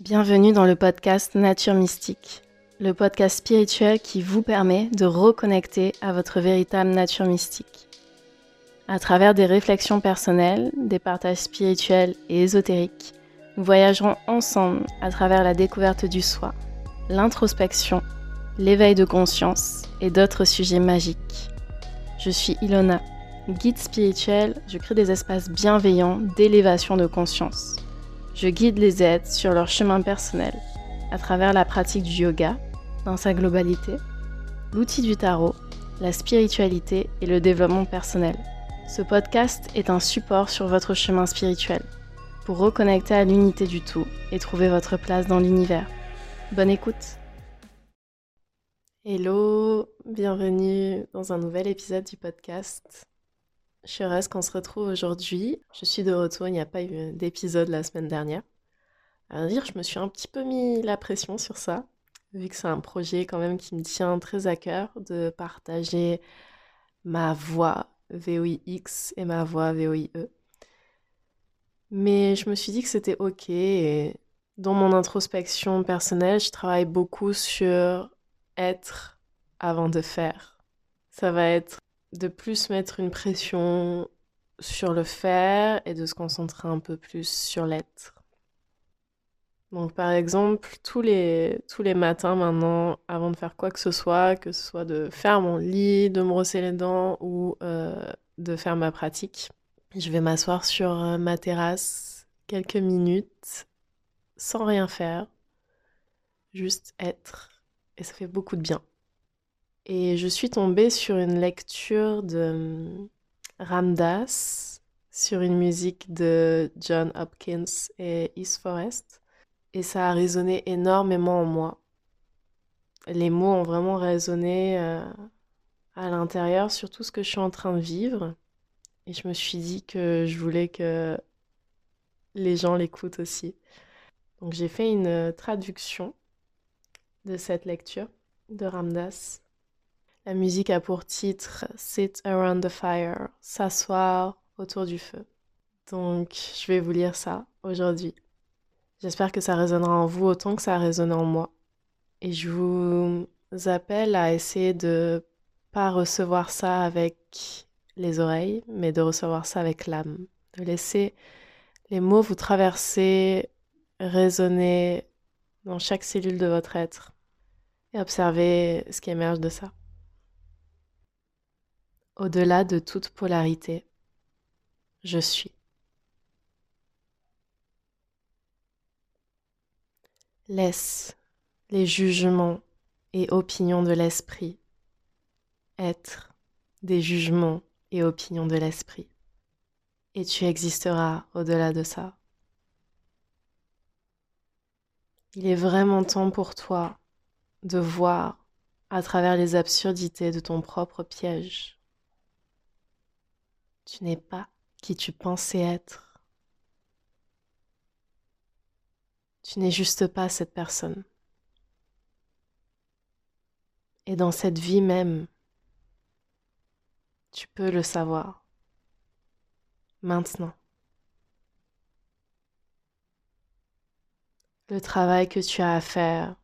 Bienvenue dans le podcast Nature Mystique, le podcast spirituel qui vous permet de reconnecter à votre véritable nature mystique. À travers des réflexions personnelles, des partages spirituels et ésotériques, nous voyagerons ensemble à travers la découverte du soi, l'introspection, l'éveil de conscience et d'autres sujets magiques. Je suis Ilona, guide spirituel, je crée des espaces bienveillants d'élévation de conscience. Je guide les aides sur leur chemin personnel à travers la pratique du yoga dans sa globalité, l'outil du tarot, la spiritualité et le développement personnel. Ce podcast est un support sur votre chemin spirituel pour reconnecter à l'unité du tout et trouver votre place dans l'univers. Bonne écoute Hello, bienvenue dans un nouvel épisode du podcast. Je suis qu'on se retrouve aujourd'hui. Je suis de retour, il n'y a pas eu d'épisode la semaine dernière. À dire, je me suis un petit peu mis la pression sur ça, vu que c'est un projet quand même qui me tient très à cœur de partager ma voix VOIX et ma voix VOIE. Mais je me suis dit que c'était ok dans mon introspection personnelle, je travaille beaucoup sur être avant de faire. Ça va être de plus mettre une pression sur le faire et de se concentrer un peu plus sur l'être. Donc par exemple, tous les, tous les matins maintenant, avant de faire quoi que ce soit, que ce soit de faire mon lit, de me brosser les dents ou euh, de faire ma pratique, je vais m'asseoir sur euh, ma terrasse quelques minutes sans rien faire, juste être. Et ça fait beaucoup de bien. Et je suis tombée sur une lecture de hum, Ramdas, sur une musique de John Hopkins et East Forest. Et ça a résonné énormément en moi. Les mots ont vraiment résonné euh, à l'intérieur sur tout ce que je suis en train de vivre. Et je me suis dit que je voulais que les gens l'écoutent aussi. Donc j'ai fait une traduction de cette lecture de Ramdas la musique a pour titre Sit around the fire, s'asseoir autour du feu. Donc, je vais vous lire ça aujourd'hui. J'espère que ça résonnera en vous autant que ça a résonné en moi. Et je vous appelle à essayer de pas recevoir ça avec les oreilles, mais de recevoir ça avec l'âme. De laisser les mots vous traverser, résonner dans chaque cellule de votre être et observer ce qui émerge de ça au-delà de toute polarité. Je suis. Laisse les jugements et opinions de l'esprit être des jugements et opinions de l'esprit. Et tu existeras au-delà de ça. Il est vraiment temps pour toi de voir à travers les absurdités de ton propre piège tu n'es pas qui tu pensais être. Tu n'es juste pas cette personne. Et dans cette vie même, tu peux le savoir. Maintenant. Le travail que tu as à faire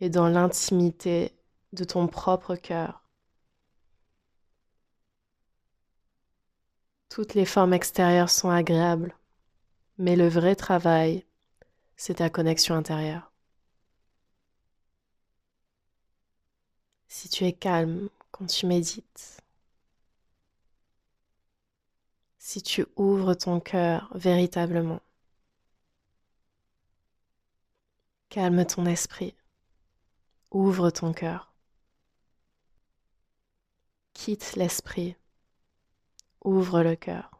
est dans l'intimité de ton propre cœur. Toutes les formes extérieures sont agréables, mais le vrai travail, c'est ta connexion intérieure. Si tu es calme quand tu médites, si tu ouvres ton cœur véritablement, calme ton esprit, ouvre ton cœur, quitte l'esprit ouvre le cœur.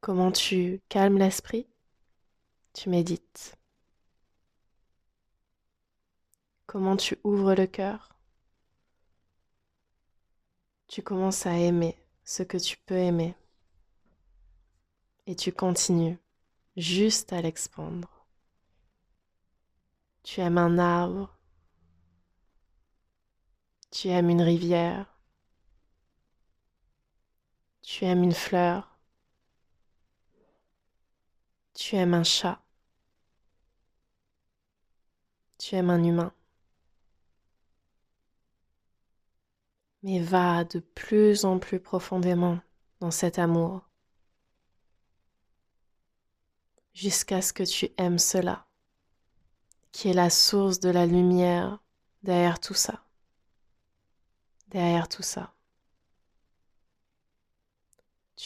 Comment tu calmes l'esprit? Tu médites. Comment tu ouvres le cœur? Tu commences à aimer ce que tu peux aimer. Et tu continues juste à l'expandre. Tu aimes un arbre. Tu aimes une rivière. Tu aimes une fleur. Tu aimes un chat. tu aimes un humain. Mais va de plus en plus profondément dans cet amour jusqu'à ce que tu aimes cela, qui est la source de la lumière derrière tout ça. Derrière tout ça.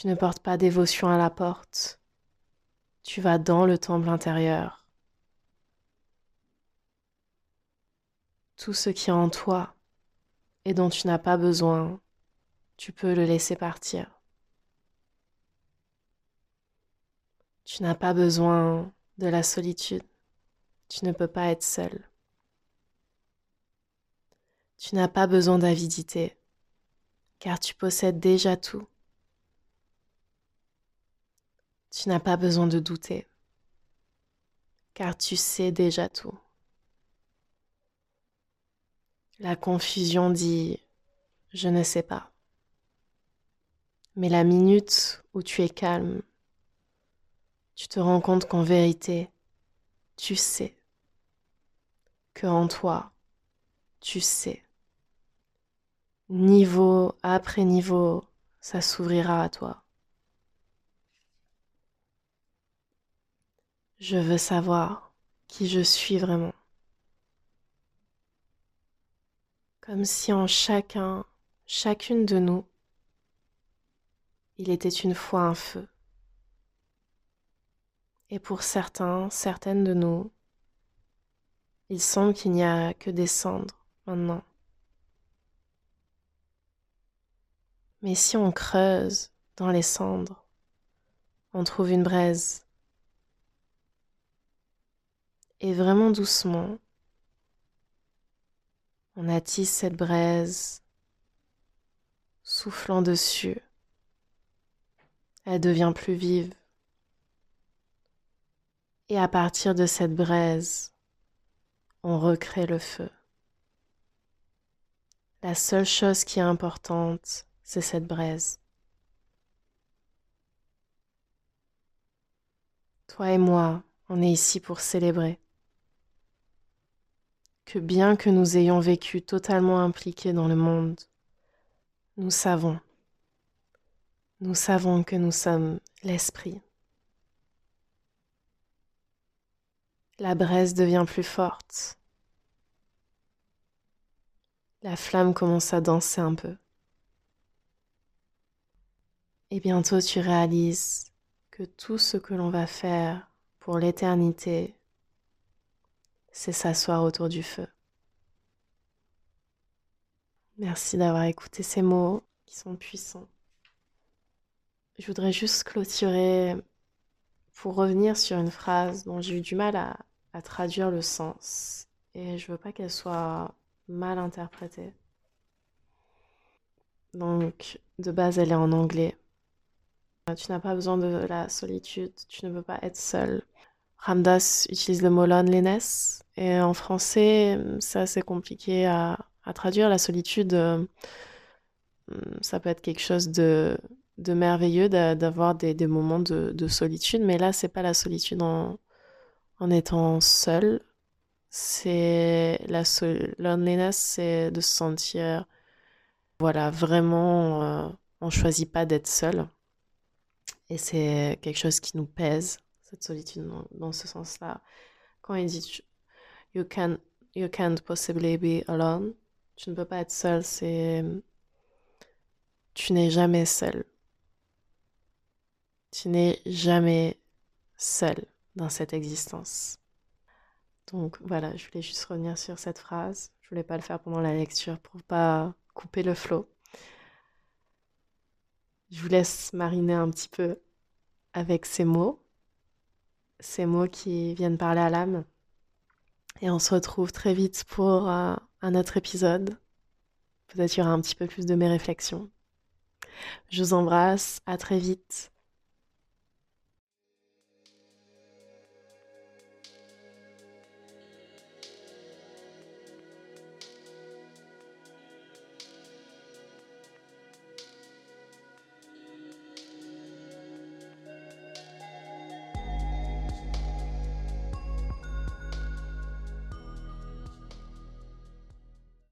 Tu ne portes pas dévotion à la porte, tu vas dans le temple intérieur. Tout ce qui est en toi et dont tu n'as pas besoin, tu peux le laisser partir. Tu n'as pas besoin de la solitude. Tu ne peux pas être seul. Tu n'as pas besoin d'avidité, car tu possèdes déjà tout. Tu n'as pas besoin de douter, car tu sais déjà tout. La confusion dit ⁇ je ne sais pas ⁇ mais la minute où tu es calme, tu te rends compte qu'en vérité, tu sais, que en toi, tu sais. Niveau après niveau, ça s'ouvrira à toi. Je veux savoir qui je suis vraiment. Comme si en chacun, chacune de nous, il était une fois un feu. Et pour certains, certaines de nous, il semble qu'il n'y a que des cendres maintenant. Mais si on creuse dans les cendres, on trouve une braise. Et vraiment doucement, on attise cette braise, soufflant dessus. Elle devient plus vive. Et à partir de cette braise, on recrée le feu. La seule chose qui est importante, c'est cette braise. Toi et moi, on est ici pour célébrer bien que nous ayons vécu totalement impliqués dans le monde, nous savons, nous savons que nous sommes l'esprit. La braise devient plus forte. La flamme commence à danser un peu. Et bientôt tu réalises que tout ce que l'on va faire pour l'éternité, c'est s'asseoir autour du feu. Merci d'avoir écouté ces mots qui sont puissants. Je voudrais juste clôturer pour revenir sur une phrase dont j'ai eu du mal à, traduire le sens et je veux pas qu'elle soit mal interprétée. Donc, de base, elle est en anglais. Tu n'as pas besoin de la solitude, tu ne peux pas être seul. Ramdas utilise le mot loneliness et en français, c'est assez compliqué à, traduire. La solitude, euh, ça peut être quelque chose de, merveilleux d'avoir des, moments de, de, solitude, mais là, c'est pas la solitude en, étant seul, c'est la loneliness, c'est de se sentir, voilà, vraiment, euh, on choisit pas d'être seul. Et c'est quelque chose qui nous pèse, cette solitude, dans, ce sens-là. Quand il dit you, can, you can't possibly be alone, tu ne peux pas être seul, c'est tu n'es jamais seul. Tu n'es jamais seul dans cette existence. Donc voilà, je voulais juste revenir sur cette phrase. Je voulais pas le faire pendant la lecture pour pas couper le flot. Je vous laisse mariner un petit peu avec ces mots, ces mots qui viennent parler à l'âme. Et on se retrouve très vite pour euh, un autre épisode. Peut-être y aura un petit peu plus de mes réflexions. Je vous embrasse, à très vite.